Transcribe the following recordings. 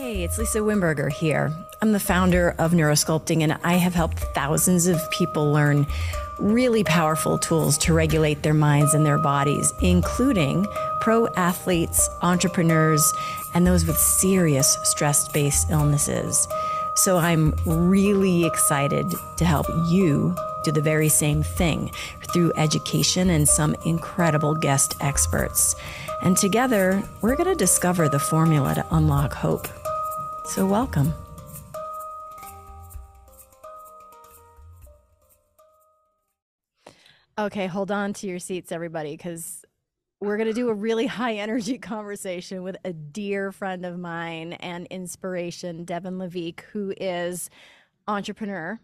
Hey, it's Lisa Wimberger here. I'm the founder of Neurosculpting, and I have helped thousands of people learn really powerful tools to regulate their minds and their bodies, including pro athletes, entrepreneurs, and those with serious stress based illnesses. So I'm really excited to help you do the very same thing through education and some incredible guest experts. And together, we're going to discover the formula to unlock hope. So, welcome. Okay, hold on to your seats, everybody, because we're going to do a really high energy conversation with a dear friend of mine and inspiration, Devon Levesque, who is entrepreneur,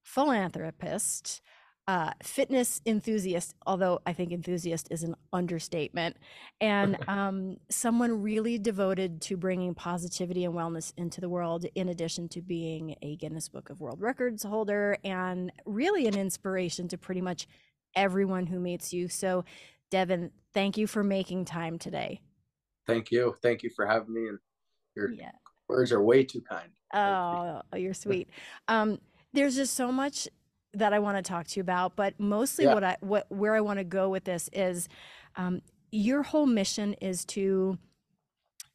philanthropist, uh, fitness enthusiast, although I think enthusiast is an understatement, and um, someone really devoted to bringing positivity and wellness into the world, in addition to being a Guinness Book of World Records holder and really an inspiration to pretty much everyone who meets you. So, Devon, thank you for making time today. Thank you. Thank you for having me. And your yeah. words are way too kind. Oh, you're sweet. Um, there's just so much that I want to talk to you about, but mostly yeah. what I what where I want to go with this is um, your whole mission is to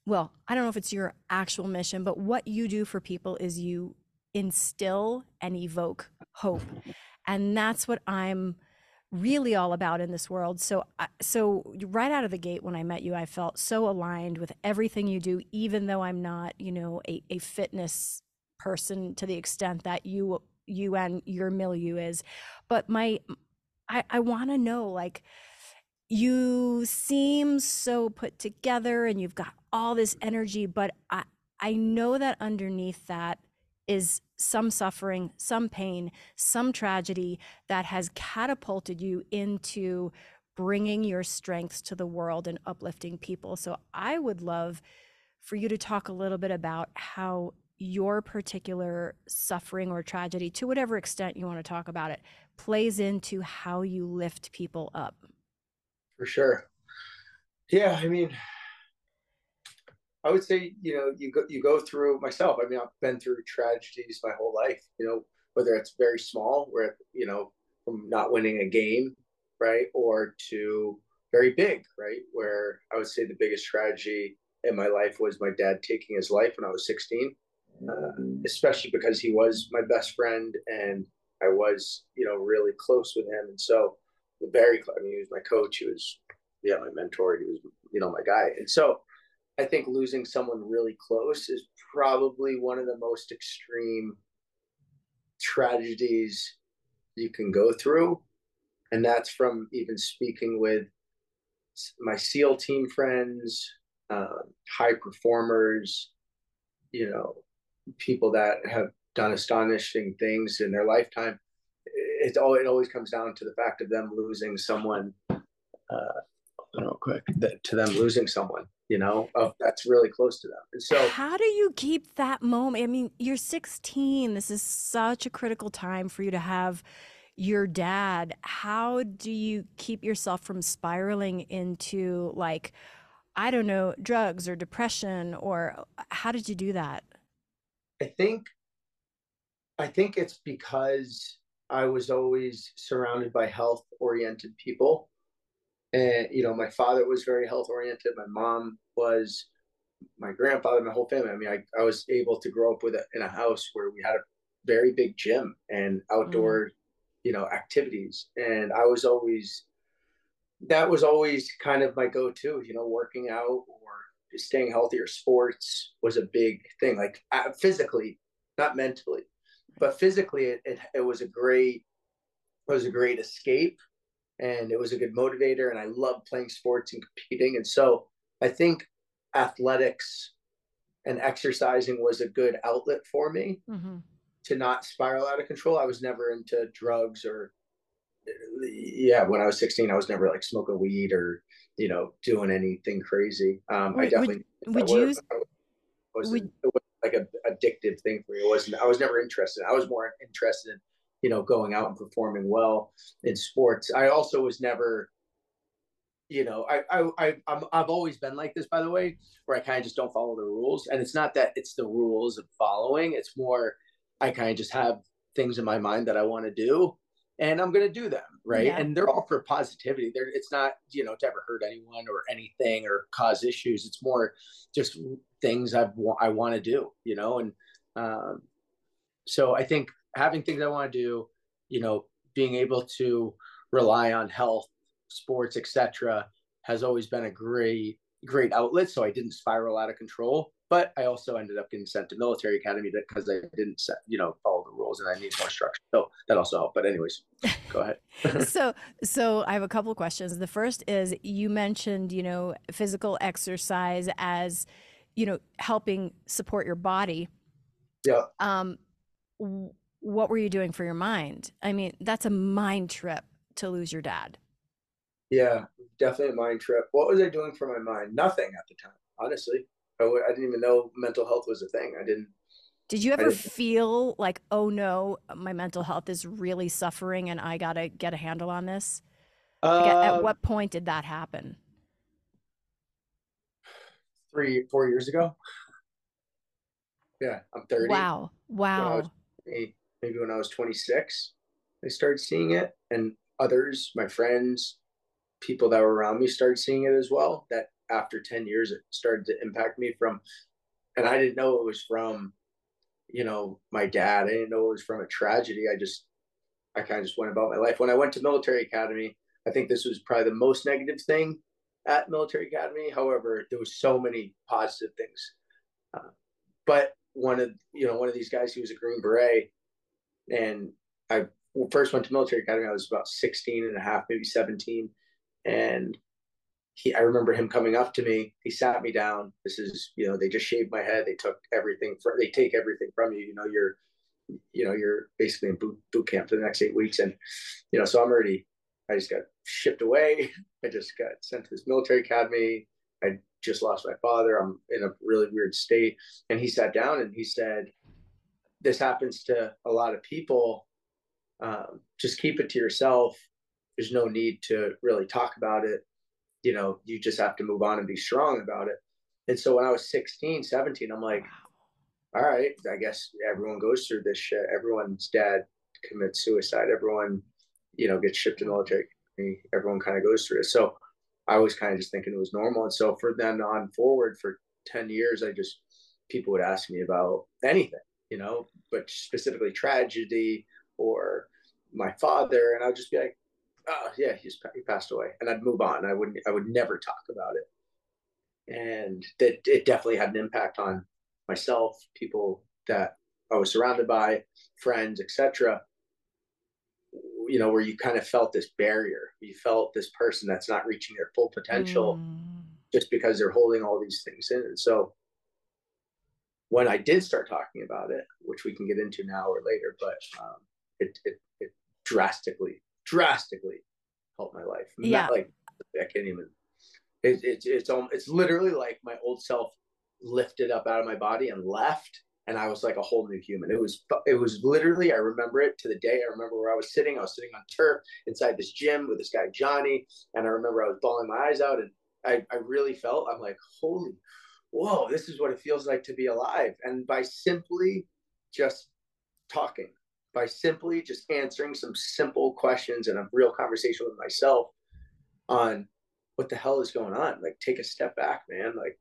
well, I don't know if it's your actual mission, but what you do for people is you instill and evoke hope. And that's what I'm really all about in this world. So so right out of the gate when I met you, I felt so aligned with everything you do even though I'm not, you know, a, a fitness person to the extent that you you and your milieu is. But my i i want to know like you seem so put together and you've got all this energy but i i know that underneath that is some suffering some pain some tragedy that has catapulted you into bringing your strengths to the world and uplifting people. So i would love for you to talk a little bit about how your particular suffering or tragedy, to whatever extent you want to talk about it, plays into how you lift people up. For sure. Yeah, I mean, I would say, you know, you go you go through myself. I mean, I've been through tragedies my whole life, you know, whether it's very small, where you know, from not winning a game, right, or to very big, right, where I would say the biggest tragedy in my life was my dad taking his life when I was 16 uh, especially because he was my best friend and I was, you know, really close with him. And so, very, I mean, he was my coach. He was, yeah, my mentor. He was, you know, my guy. And so, I think losing someone really close is probably one of the most extreme tragedies you can go through. And that's from even speaking with my SEAL team friends, uh, high performers, you know, people that have done astonishing things in their lifetime, it's all it always comes down to the fact of them losing someone. Uh, real quick, that, to them losing someone, you know, that's really close to them. And so, how do you keep that moment? I mean, you're 16. This is such a critical time for you to have your dad. How do you keep yourself from spiraling into like, I don't know, drugs or depression, or how did you do that? I think I think it's because I was always surrounded by health oriented people. And you know, my father was very health oriented, my mom was my grandfather, my whole family. I mean, I, I was able to grow up with a, in a house where we had a very big gym and outdoor, mm. you know, activities. And I was always that was always kind of my go-to, you know, working out or staying healthy or sports was a big thing, like uh, physically, not mentally, but physically, it, it, it was a great, it was a great escape and it was a good motivator. And I loved playing sports and competing. And so I think athletics and exercising was a good outlet for me mm-hmm. to not spiral out of control. I was never into drugs or yeah, when I was 16, I was never like smoking weed or, you know, doing anything crazy. Um, I definitely, would, would you, was, would, it was like a addictive thing for me. It wasn't, I was never interested. I was more interested in, you know, going out and performing well in sports. I also was never, you know, I, I, I, I'm, I've always been like this, by the way, where I kind of just don't follow the rules. And it's not that it's the rules of following. It's more, I kind of just have things in my mind that I want to do and I'm going to do them. Right. Yeah. And they're all for positivity. They're, it's not, you know, to ever hurt anyone or anything or cause issues. It's more just things I've, I want to do, you know? And, um, so I think having things I want to do, you know, being able to rely on health sports, etc., has always been a great great outlet. So I didn't spiral out of control. But I also ended up getting sent to military academy because I didn't set, you know, follow the rules and I need more structure. So that also helped. But anyways, go ahead. so so I have a couple of questions. The first is you mentioned, you know, physical exercise as, you know, helping support your body. Yeah. Um what were you doing for your mind? I mean, that's a mind trip to lose your dad. Yeah, definitely a mind trip. What was I doing for my mind? Nothing at the time, honestly. I didn't even know mental health was a thing. I didn't. Did you ever feel like, oh no, my mental health is really suffering and I got to get a handle on this? Like at, at, um what point did that happen? Three, four years ago. Yeah, I'm 30. Wow. Wow. When maybe when I was 26, I started seeing it. And others, my friends, people that were around me started seeing it as well. That after 10 years, it started to impact me from, and I didn't know it was from, you know, my dad. I didn't know it was from a tragedy. I just, I kind of just went about my life. When I went to military academy, I think this was probably the most negative thing at military academy. However, there was so many positive things. Uh, but one of, you know, one of these guys, he was a Green Beret and I first went to military academy. I was about 16 and a half, maybe 17 and he I remember him coming up to me. He sat me down. This is, you know, they just shaved my head. They took everything for they take everything from you. You know, you're you know, you're basically in boot, boot camp for the next eight weeks. And, you know, so I'm already I just got shipped away. I just got sent to this military academy. I just lost my father. I'm in a really weird state. And he sat down and he said, This happens to a lot of people. Um, just keep it to yourself there's no need to really talk about it you know you just have to move on and be strong about it. And so when i was 16 17 i'm like all right i guess everyone goes through this shit. Everyone's dad commits suicide. Everyone you know gets shipped to military. Everyone kind of goes through it. So i was kind of just thinking it was normal. And so for then on forward for 10 years i just people would ask me about anything you know but specifically tragedy or my father. And i'd just be like oh yeah, he's he passed away, and I'd move on. I wouldn't I would never talk about it, and that it definitely had an impact on myself, people that I was surrounded by, friends, etc. You know, where you kind of felt this barrier. You felt this person that's not reaching their full potential mm. just because they're holding all these things in. And so when I did start talking about it, which we can get into now or later, but um, it, it, it drastically drastically helped my life. Yeah. Not like I can't even. It's it, it's it's literally like my old self lifted up out of my body and left, and I was like a whole new human. It was it was literally I remember it to the day. I remember where I was sitting. I was sitting on turf inside this gym with this guy Johnny, and I remember I was bawling my eyes out, and I I really felt I'm like holy, whoa, this is what it feels like to be alive. And by simply just talking by simply just answering some simple questions and a real conversation with myself on what the hell is going on. Like, take a step back, man. Like,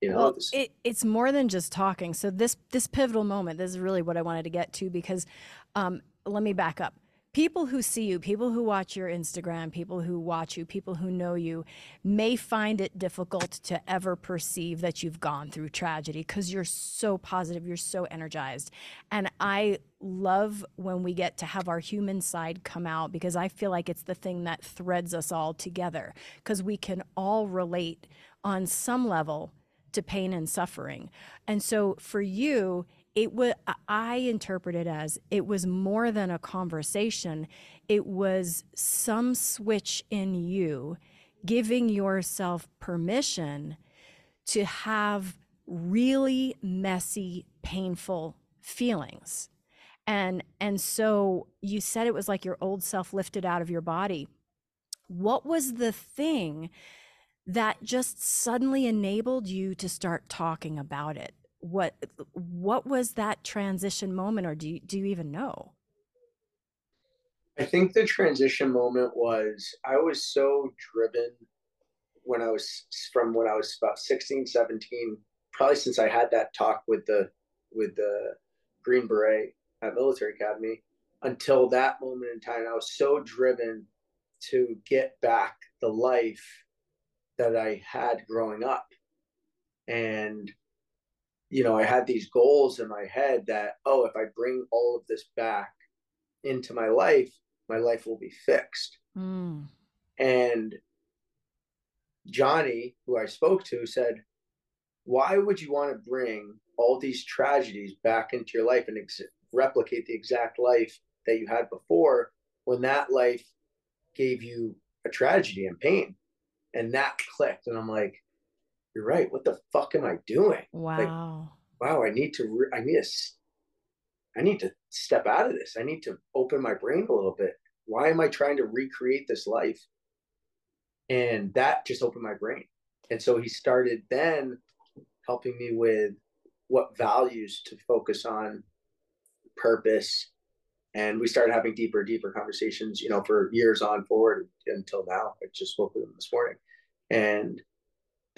you know, well, this- it, it's more than just talking. So this this pivotal moment, this is really what I wanted to get to because um, let me back up people who see you, people who watch your Instagram, people who watch you, people who know you may find it difficult to ever perceive that you've gone through tragedy because you're so positive, you're so energized. And I love when we get to have our human side come out because I feel like it's the thing that threads us all together because we can all relate on some level to pain and suffering. And so for you, it was i interpret it as it was more than a conversation. It was some switch in you giving yourself permission to have really messy painful feelings. And and so you said it was like your old self lifted out of your body. What was the thing that just suddenly enabled you to start talking about it what what was that transition moment or do you, do you even know? I think the transition moment was i was so driven when i was from when i was about 16 17 probably since i had that talk with the with the green beret at military academy until that moment in time i was so driven to get back the life that i had growing up. And you know, I had these goals in my head that, oh, if I bring all of this back into my life, my life will be fixed. Mm. And Johnny, who I spoke to, said, why would you want to bring all these tragedies back into your life and ex- replicate the exact life that you had before when that life gave you a tragedy and pain? And that clicked. And I'm like, you're right. What the fuck am I doing? Wow. Like, wow, I need to, re- I need to, I need to step out of this. I need to open my brain a little bit. Why am I trying to recreate this life? And that just opened my brain. And so he started then helping me with what values to focus on, purpose. And we started having deeper, deeper conversations, you know, for years on forward until now. I just spoke with him this morning. And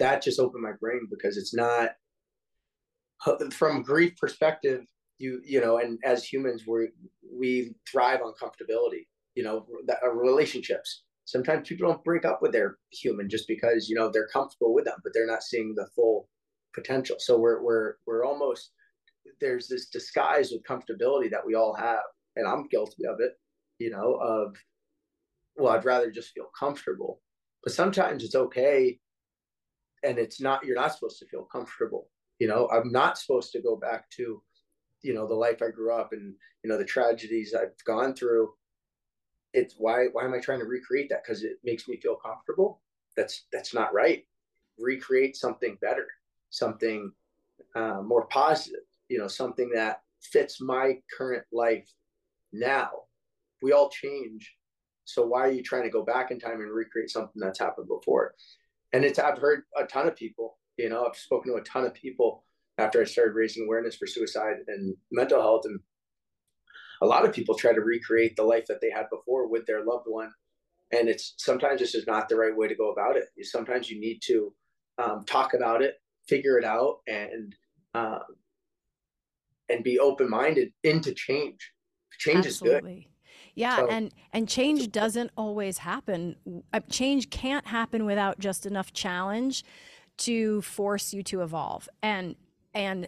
that just opened my brain because it's not from grief perspective you you know and as humans we we thrive on comfortability you know uh, relationships. Sometimes people don't break up with their human just because you know they're comfortable with them but they're not seeing the full potential. So we're we're we're almost there's this disguise with comfortability that we all have and i'm guilty of it you know of well i'd rather just feel comfortable. But sometimes it's okay and it's not you're not supposed to feel comfortable you know? I'm not supposed to go back to you know the life i grew up and you know the tragedies i've gone through. It's why why am i trying to recreate that? Because it makes me feel comfortable? That's that's not right. Recreate something better something uh, more positive you know something that fits my current life now. We all change. So why are you trying to go back in time and recreate something that's happened before and it's I've heard a ton of people. You know, I've spoken to a ton of people after I started raising awareness for suicide and mental health, and a lot of people try to recreate the life that they had before with their loved one. And it's sometimes this is not the right way to go about it. Sometimes you need to um, talk about it, figure it out, and um, and be open minded into change. Change Absolutely. is good. Yeah, so, and and change doesn't always happen. Uh, change can't happen without just enough challenge to force you to evolve. And and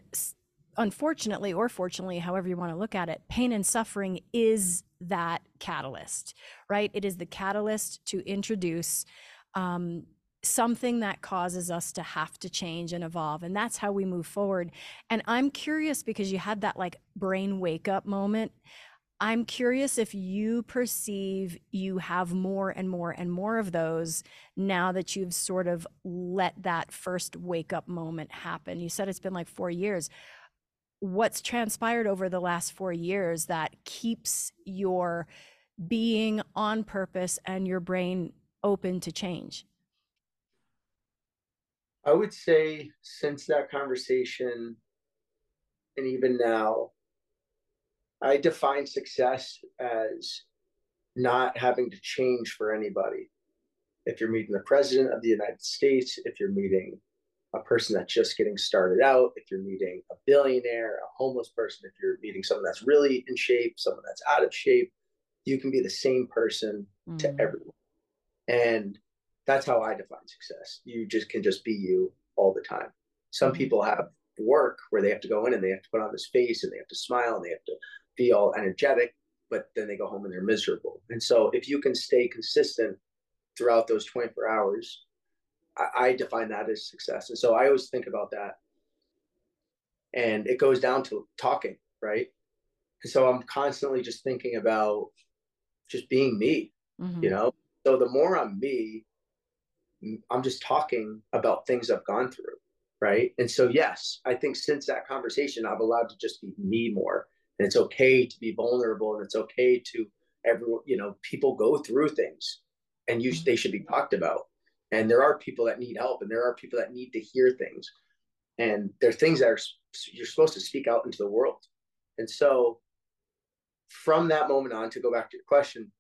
unfortunately or fortunately, however you want to look at it, pain and suffering is that catalyst, right? It is the catalyst to introduce um, something that causes us to have to change and evolve and that's how we move forward and i'm curious because you had that like brain wake up moment I'm curious if you perceive you have more and more and more of those now that you've sort of let that first wake up moment happen. You said it's been like four years. What's transpired over the last four years that keeps your being on purpose and your brain open to change? I would say since that conversation, and even now, I define success as not having to change for anybody. If you're meeting the president of the United States, if you're meeting a person that's just getting started out, if you're meeting a billionaire, a homeless person, if you're meeting someone that's really in shape, someone that's out of shape, you can be the same person mm. to everyone. And that's how I define success. You just can just be you all the time. Some mm. people have work where they have to go in and they have to put on this face and they have to smile and they have to feel energetic, but then they go home and they're miserable. And so if you can stay consistent throughout those 24 hours, I, I define that as success. And so I always think about that. And it goes down to talking, right? And so I'm constantly just thinking about just being me, mm-hmm. you know? So the more I'm me, I'm just talking about things I've gone through, right? And so, yes, I think since that conversation, I've allowed to just be me more and it's okay to be vulnerable and it's okay to everyone you know people go through things and you they should be talked about. And there are people that need help, and there are people that need to hear things, and there are things that are you're supposed to speak out into the world. And so, from that moment on, to go back to your question,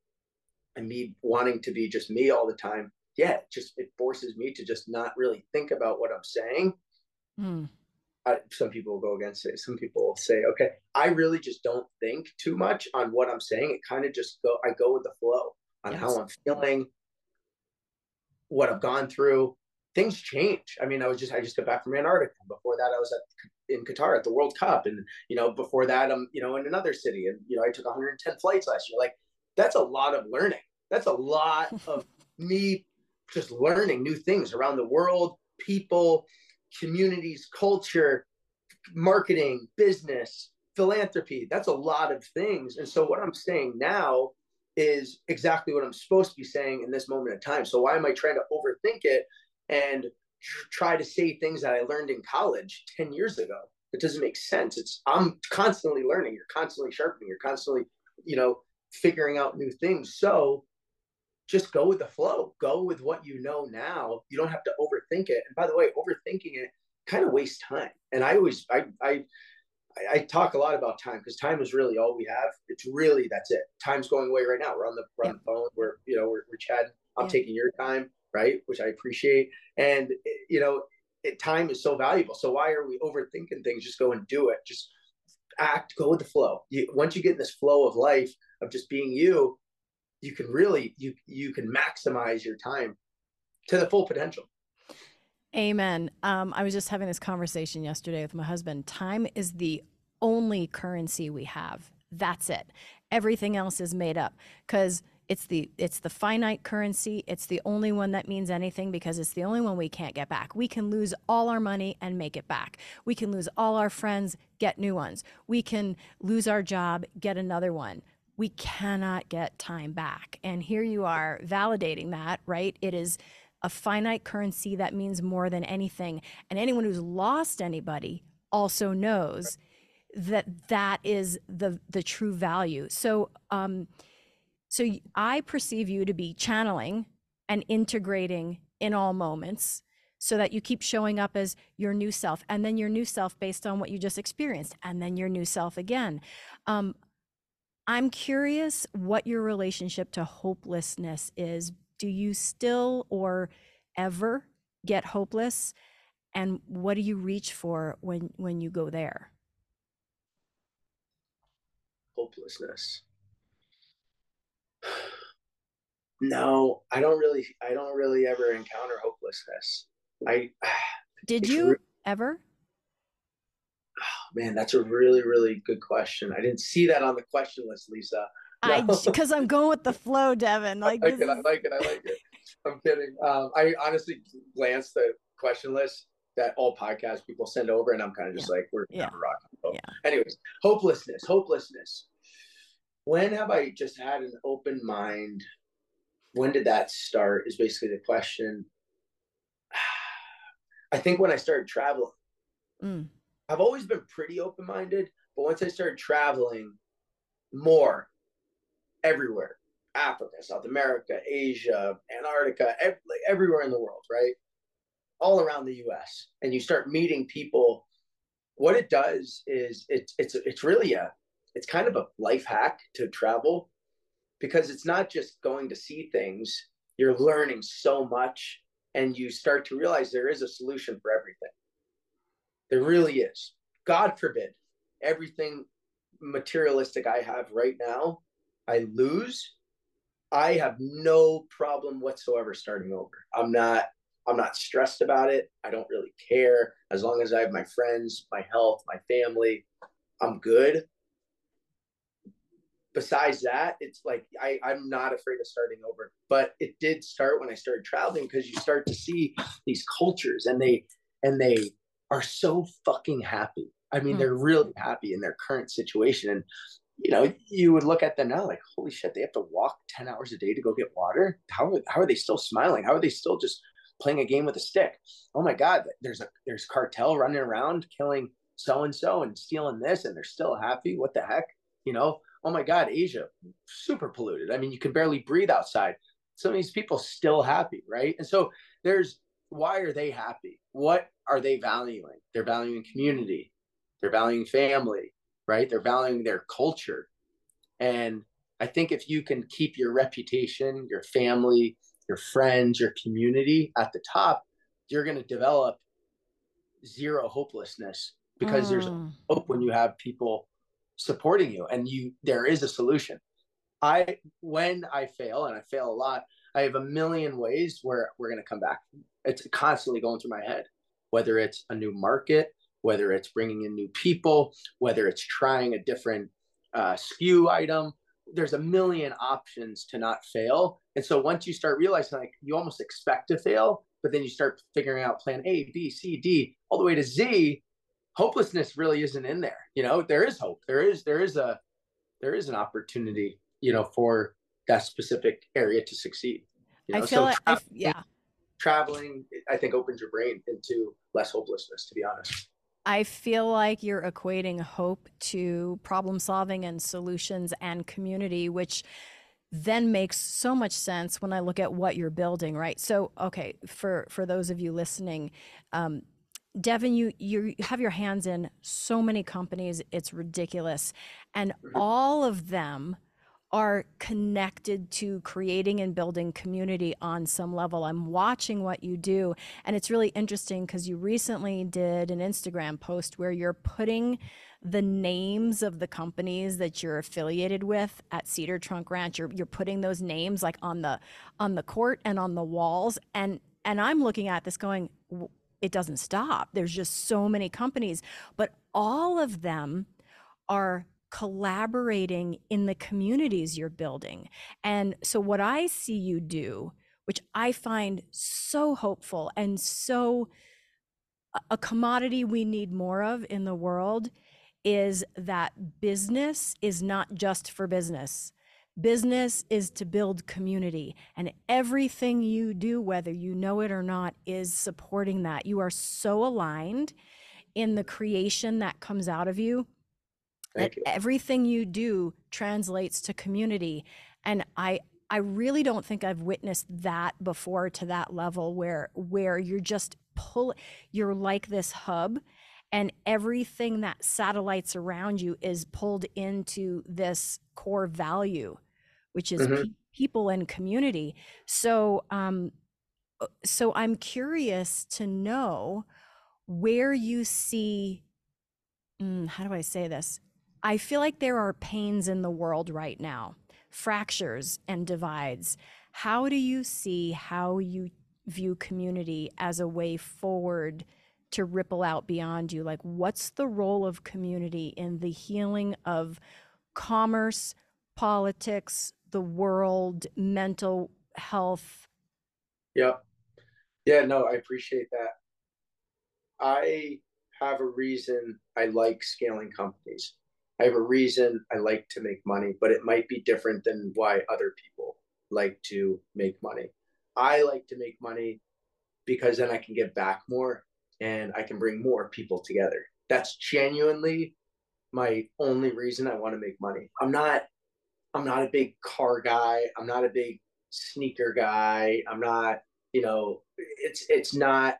and me wanting to be just me all the time, yeah, it just it forces me to just not really think about what I'm saying. Mm. I, some people will go against it. Some people will say, okay, I really just don't think too much on what I'm saying. It kind of just go, I go with the flow on yes. how I'm feeling, what I've gone through. Things change. I mean, I was just, I just got back from Antarctica. Before that, I was at in Qatar at the World Cup. And, you know, before that, I'm, you know, in another city. And, you know, I took 110 flights last year. Like, that's a lot of learning. That's a lot of me just learning new things around the world, people, communities, culture, marketing, business, philanthropy. That's a lot of things. And so what I'm saying now is exactly what I'm supposed to be saying in this moment of time. So why am I trying to overthink it and try to say things that I learned in college 10 years ago? It doesn't make sense. It's I'm constantly learning, you're constantly sharpening, you're constantly, you know, figuring out new things. So just go with the flow. Go with what you know now. You don't have to overthink it. And by the way, overthinking it kind of wastes time. And I always I I I talk a lot about time because time is really all we have. It's really that's it. Time's going away right now. We're on the we're on the phone. We're you know we're, we're chatting. I'm yeah. taking your time, right? Which I appreciate. And eh, you know, it, time is so valuable. So why are we overthinking things? Just go and do it. Just act. Go with the flow. You, once you get in this flow of life of just being you, you can really you you can maximize your time to the full potential. Amen. Um, i was just having this conversation yesterday with my husband. Time is the only currency we have. That's it. Everything else is made up because it's the it's the finite currency. It's the only one that means anything because it's the only one we can't get back. We can lose all our money and make it back. We can lose all our friends get new ones. We can lose our job get another one we cannot get time back. And here you are validating that, right? It is a finite currency that means more than anything. And anyone who's lost anybody also knows that that is the the true value. So um so I perceive you to be channeling and integrating in all moments so that you keep showing up as your new self and then your new self based on what you just experienced and then your new self again. Um, I'm curious what your relationship to hopelessness is. Do you still or ever get hopeless? And what do you reach for when when you go there? Hopelessness. No, I don't really I don't really ever encounter hopelessness. I Did you re- ever? man, that's a really, really good question. I didn't see that on the question list, Lisa. No. I because I'm going with the flow, Devon. Like I like it. I like it. I like it. I'm kidding. Um, I honestly glanced the question list that all podcast people send over, and I'm kind of just yeah. like, we're yeah. rocking. Yeah. Anyways, hopelessness, hopelessness. When have I just had an open mind? When did that start? Is basically the question. I think when I started traveling. Mm. I've always been pretty open minded, but once I started traveling more everywhere, Africa, South America, Asia, Antarctica, every, everywhere in the world, right? All around the US, and you start meeting people, what it does is it's it's it's really a it's kind of a life hack to travel because it's not just going to see things, you're learning so much and you start to realize there is a solution for everything there really is. God forbid everything materialistic I have right now, I lose. I have no problem whatsoever starting over. I'm not I'm not stressed about it. I don't really care as long as I have my friends, my health, my family. I'm good. Besides that, it's like I, I'm not afraid of starting over. But it did start when I started traveling because you start to see these cultures and they and they are so fucking happy. I mean, mm. they're really happy in their current situation. And, you know, you would look at them now like, holy shit, they have to walk 10 hours a day to go get water. How how are they still smiling? How are they still just playing a game with a stick? Oh my God, there's a, there's cartel running around killing so-and-so and stealing this and they're still happy. What the heck? You know, oh my God, Asia, super polluted. I mean, you can barely breathe outside. some of these people still happy, right? And so there's why are they happy? What are they valuing? They're valuing community, they're valuing family, right? They're valuing their culture. And I think if you can keep your reputation, your family, your friends, your community at the top, you're going to develop zero hopelessness because mm. there's hope when you have people supporting you and you there is a solution. I when I fail and I fail a lot, I have a million ways where we're going to come back. It's constantly going through my head, whether it's a new market, whether it's bringing in new people, whether it's trying a different uh, item. There's a million options to not fail. And so once you start realizing, like, you almost expect to fail, but then you start figuring out plan A, B, C, D, all the way to Z, hopelessness really isn't in there. You know, there is hope. There is, there is a, there is an opportunity, you know, for that specific area to succeed. You know? I feel so like, tra- I, yeah. Traveling, I think, opens your brain into less hopelessness, to be honest. I feel like you're equating hope to problem solving and solutions and community, which then makes so much sense when I look at what you're building, right? So, okay, for for those of you listening, um, Devon, you you have your hands in so many companies, it's ridiculous, and mm-hmm. all of them are connected to creating and building community on some level. I'm watching what you do, and it's really interesting because you recently did an Instagram post where you're putting the names of the companies that you're affiliated with at Cedar Trunk Ranch. You're you're putting those names like on the on the court and on the walls, and and I'm looking at this going, it doesn't stop. There's just so many companies, but all of them are collaborating in the communities you're building. And so, what I see you do, which I find so hopeful and so a commodity we need more of in the world, is that business is not just for business. Business is to build community, and everything you do, whether you know it or not, is supporting that. You are so aligned in the creation that comes out of you Thank you. everything you do translates to community and i i really don't think i've witnessed that before to that level where where you're just pull you're like this hub and everything that satellites around you is pulled into this core value which is mm-hmm. pe- people and community so um uh, so i'm curious to know where you see mm, how do i say this I feel like there are pains in the world right now, fractures and divides. How do you see how you view community as a way forward to ripple out beyond you? Like, what's the role of community in the healing of commerce, politics, the world, mental health? Yeah. Yeah, no, I appreciate that. I have a reason I like scaling companies. I have a reason I like to make money, but it might be different than why other people like to make money. I like to make money because then I can give back more and I can bring more people together. That's genuinely my only reason I want to make money. I'm not I'm not a big car guy. I'm not a big sneaker guy. I'm not, you know, it's it's not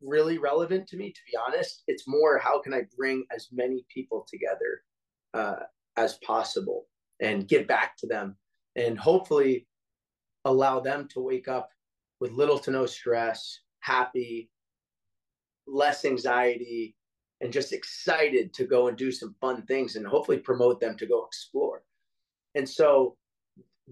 really relevant to me to be honest. It's more how can I bring as many people together uh, as possible and get back to them and hopefully allow them to wake up with little to no stress, happy, less anxiety, and just excited to go and do some fun things and hopefully promote them to go explore. And so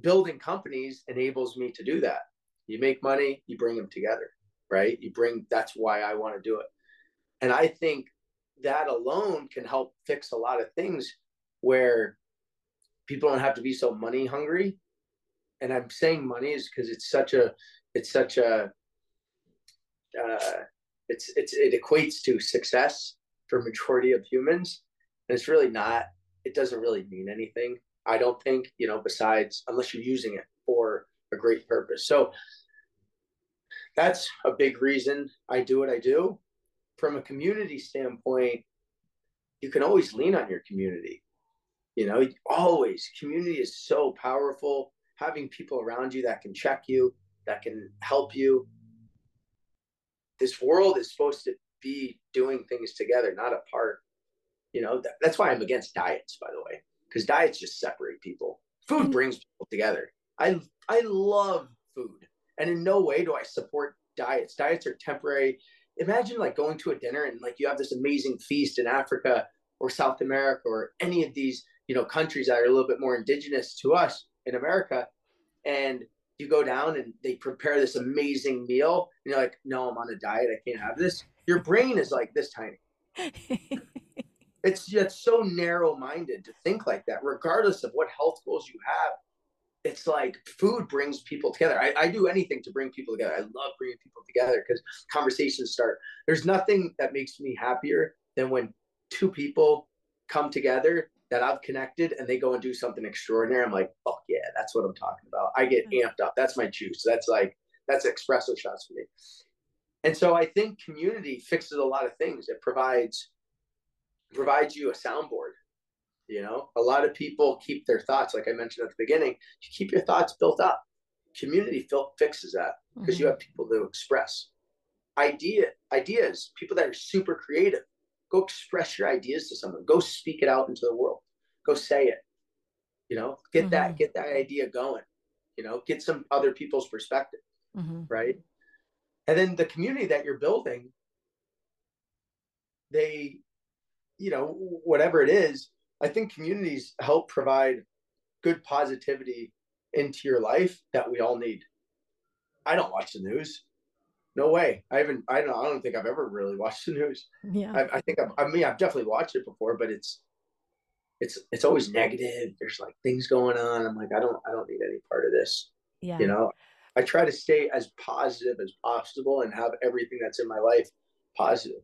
building companies enables me to do that. You make money, you bring them together, right? You bring that's why I want to do it. And I think that alone can help fix a lot of things where people don't have to be so money hungry. And I'm saying money is because it's such a, it's such a, uh, it's it's it equates to success for majority of humans, and it's really not. It doesn't really mean anything. I don't think you know. Besides, unless you're using it for a great purpose. So that's a big reason I do what I do. From a community standpoint, you can always lean on your community. You know, always community is so powerful. having people around you that can check you, that can help you. This world is supposed to be doing things together, not apart. You know, that, that's why I'm against diets, by the way, because diets just separate people. Food mm. brings people together. I I love food, and in no way do I support diets. Diets are temporary. Imagine like going to a dinner and like you have this amazing feast in Africa or South America or any of these you know countries that are a little bit more indigenous to us in America, and you go down and they prepare this amazing meal, and you're like, no, I'm on a diet, I can't have this. Your brain is like this tiny. it's just so narrow-minded to think like that, regardless of what health goals you have. It's like food brings people together. I, I do anything to bring people together. I love bringing people together because conversations start. There's nothing that makes me happier than when two people come together that I've connected and they go and do something extraordinary, I'm like, fuck yeah, that's what I'm talking about. I get mm. amped up. That's my juice. That's like, that's espresso shots for me. And so I think community fixes a lot of things. It provides provides you a soundboard. You know, a lot of people keep their thoughts, like I mentioned at the beginning, you keep your thoughts built up. Community fixes that because mm-hmm. you have people to express idea ideas, people that are super creative. Go express your ideas to someone. Go speak it out into the world go say it you know get mm-hmm. that get that idea going you know get some other people's perspective mm-hmm. right and then the community that you're building they you know whatever it is i think communities help provide good positivity into your life that we all need i don't watch the news no way i haven't i don't i don't think i've ever really watched the news yeah i, I think I've, i mean i've definitely watched it before but it's it's it's always negative. There's like things going on. I'm like, I don't I don't need any part of this. Yeah. You know, I try to stay as positive as possible and have everything that's in my life positive.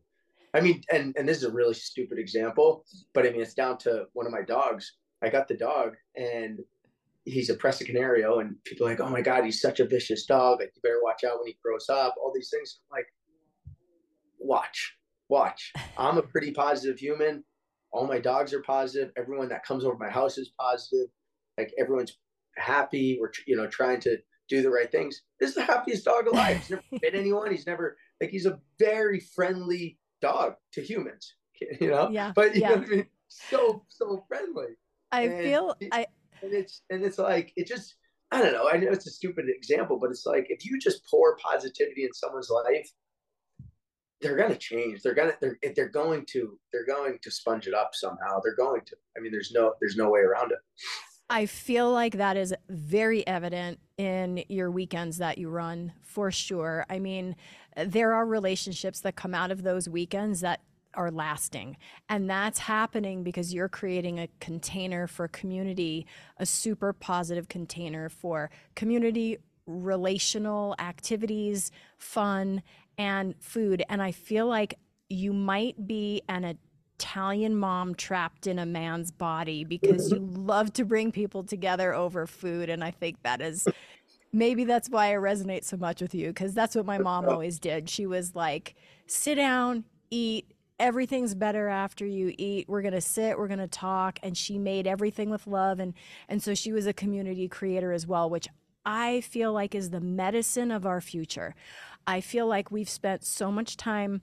I mean, and and this is a really stupid example, but I mean it's down to one of my dogs. I got the dog and he's a Presa Canario oh, and people are like, oh my God, he's such a vicious dog. Like you better watch out when he grows up, all these things. I'm like, watch, watch. I'm a pretty positive human all my dogs are positive. Everyone that comes over my house is positive. Like everyone's happy. We're you know trying to do the right things. This is the happiest dog alive. He's never bit anyone. He's never like he's a very friendly dog to humans. You know. Yeah. But you yeah. know what I mean. So so friendly. I and feel it, I. And it's and it's like it just I don't know. I know it's a stupid example, but it's like if you just pour positivity in someone's life, they're to change. They're to they're they're going to they're going to sponge it up somehow. They're going to. I mean, there's no there's no way around it. I feel like that is very evident in your weekends that you run for sure. I mean, there are relationships that come out of those weekends that are lasting. And that's happening because you're creating a container for community, a super positive container for community relational activities, fun, and food. And I feel like you might be an Italian mom trapped in a man's body because you love to bring people together over food. And I think that is maybe that's why I resonate so much with you because that's what my mom always did. She was like, sit down, eat. Everything's better after you eat. We're gonna sit. We're gonna talk, and she made everything with love, and and so she was a community creator as well, which I feel like is the medicine of our future. I feel like we've spent so much time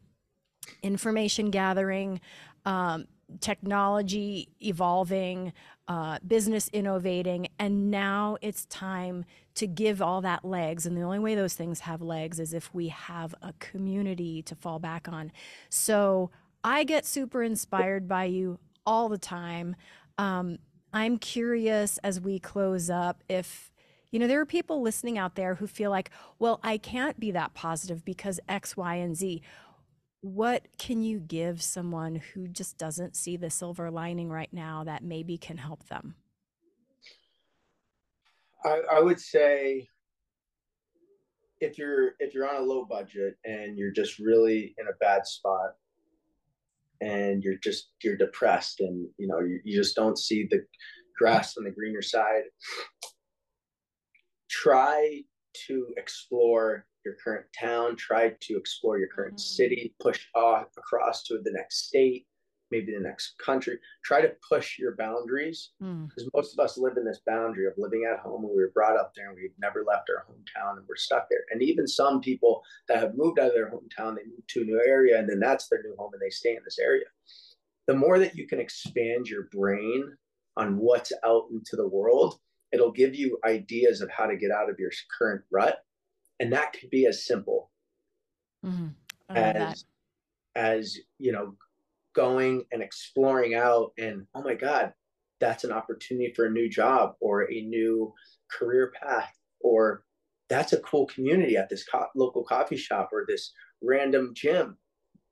information gathering, um, technology evolving, uh, business innovating, and now it's time to give all that legs. And the only way those things have legs is if we have a community to fall back on. So I get super inspired by you all the time. Um, I'm curious as we close up if you know, there are people listening out there who feel like, well, I can't be that positive because X, Y, and Z. What can you give someone who just doesn't see the silver lining right now that maybe can help them? I, I would say if you're if you're on a low budget and you're just really in a bad spot and you're just you're depressed and you know you, you just don't see the grass on the greener side. Try to explore your current town, try to explore your current mm-hmm. city, push off across to the next state, maybe the next country. Try to push your boundaries because mm. most of us live in this boundary of living at home and we were brought up there and we've never left our hometown and we're stuck there. And even some people that have moved out of their hometown, they move to a new area and then that's their new home and they stay in this area. The more that you can expand your brain on what's out into the world, it'll give you ideas of how to get out of your current rut. And that could be as simple mm-hmm. as, as, you know, going and exploring out and oh my god that's an opportunity for a new job or a new career path or that's a cool community at this co- local coffee shop or this random gym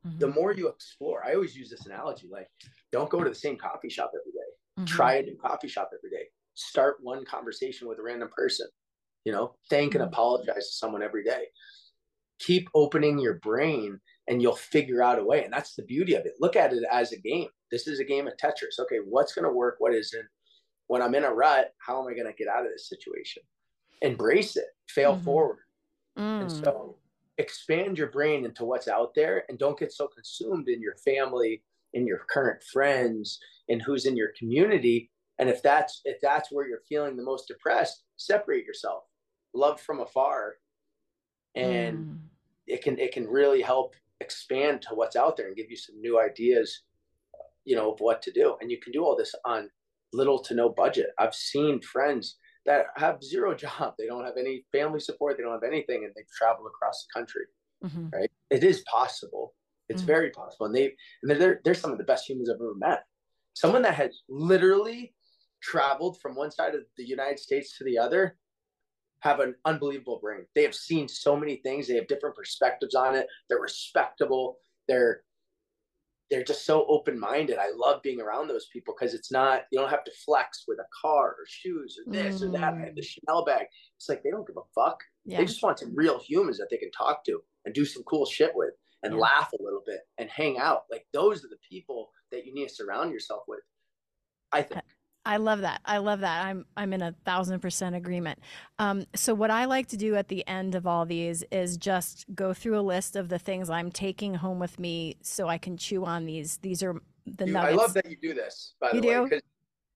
mm-hmm. the more you explore i always use this analogy like don't go to the same coffee shop every day. Mm-hmm. try a new coffee shop every day start one conversation with a random person you know thank mm-hmm. and apologize to someone every day keep opening your brain and you'll figure out a way. And that's the beauty of it. Look at it as a game. This is a game of Tetris. Okay, what's going to work? What isn't? When I'm in a rut, how am I going to get out of this situation? Embrace it, fail mm-hmm. forward. Mm. And so expand your brain into what's out there and don't get so consumed in your family, in your current friends, and who's in your community. And if that's if that's where you're feeling the most depressed, separate yourself. Love from afar. And mm. it can it can really help expand to what's out there and give you some new ideas you know of what to do. And you can do all this on little to no budget. I've seen friends that have zero job. They don't have any family support. They don't have anything and they've traveled across the country mm-hmm. right? It is possible. It's mm-hmm. very possible. And they and they're, they're some of the best humans i've ever met. Someone that has literally traveled from one side of the united states to the other have an unbelievable brain. They have seen so many things. They have different perspectives on it. They're respectable. They're they're just so open minded. I love being around those people because it's not you don't have to flex with a car or shoes or this mm. or that. I have the mm. Chanel bag. It's like they don't give a fuck. Yeah. They just want some real humans that they can talk to and do some cool shit with and yeah. laugh a little bit and hang out. Like those are the people that you need to surround yourself with. I think. I love that. I love that. I'm I'm in a thousand percent agreement. Um, so what I like to do at the end of all these is just go through a list of the things I'm taking home with me, so I can chew on these. These are the nuggets. I love that you do this. By you the do? way,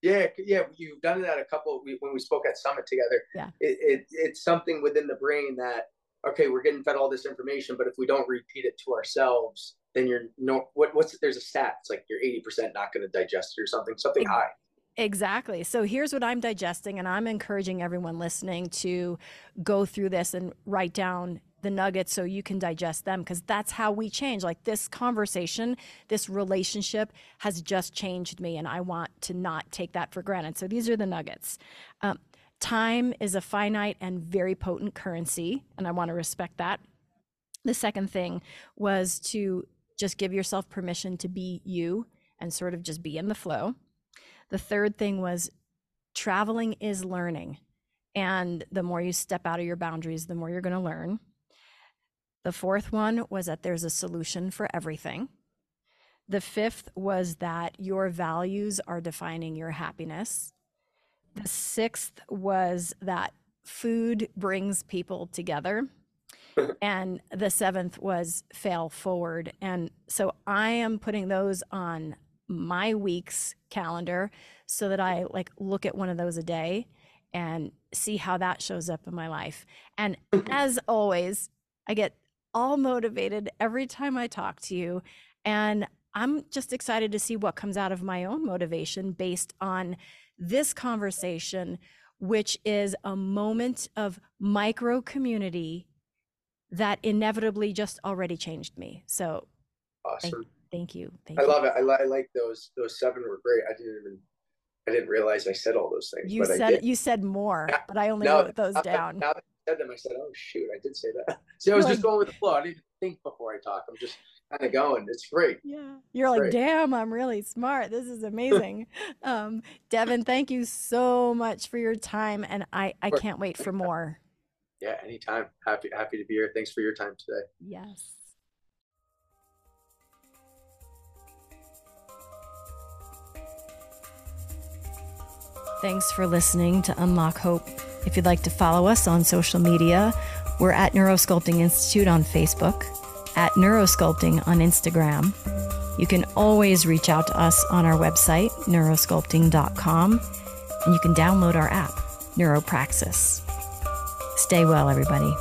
yeah, yeah, you've done it at a couple we, when we spoke at Summit together. Yeah, it, it, it's something within the brain that okay, we're getting fed all this information, but if we don't repeat it to ourselves, then you're no what what's there's a stat. It's like you're eighty percent not going to digest it or something, something high. Exactly. So here's what I'm digesting, and I'm encouraging everyone listening to go through this and write down the nuggets so you can digest them because that's how we change. Like this conversation, this relationship has just changed me, and I want to not take that for granted. So these are the nuggets. Um, time is a finite and very potent currency, and I want to respect that. The second thing was to just give yourself permission to be you and sort of just be in the flow. The third thing was traveling is learning. And the more you step out of your boundaries, the more you're going to learn. The fourth one was that there's a solution for everything. The fifth was that your values are defining your happiness. The sixth was that food brings people together. and the seventh was fail forward. And so I am putting those on my week's calendar so that I like look at one of those a day and see how that shows up in my life. And as always, I get all motivated every time I talk to you. And I'm just excited to see what comes out of my own motivation based on this conversation, which is a moment of micro community that inevitably just already changed me. So awesome. Thank you. Thank I you. love it. I, li- I like those. Those seven were great. I didn't even. I didn't realize I said all those things. You said you said more, but I only now, wrote those now, down. Now that I said them, I said, "Oh shoot, I did say that." See, I was just going with the flow. I didn't even think before I talk. I'm just kind of going. It's great. Yeah, you're it's like, great. "Damn, I'm really smart. This is amazing." um, Devon, thank you so much for your time, and I I can't wait for more. Yeah, anytime. Happy happy to be here. Thanks for your time today. Yes. Thanks for listening to Unlock Hope. If you'd like to follow us on social media, we're at Neurosculpting Institute on Facebook, at Neurosculpting on Instagram, You can always reach out to us on our website, neurosculpting.com, and you can download our app, Neuropraxis. Stay well, everybody.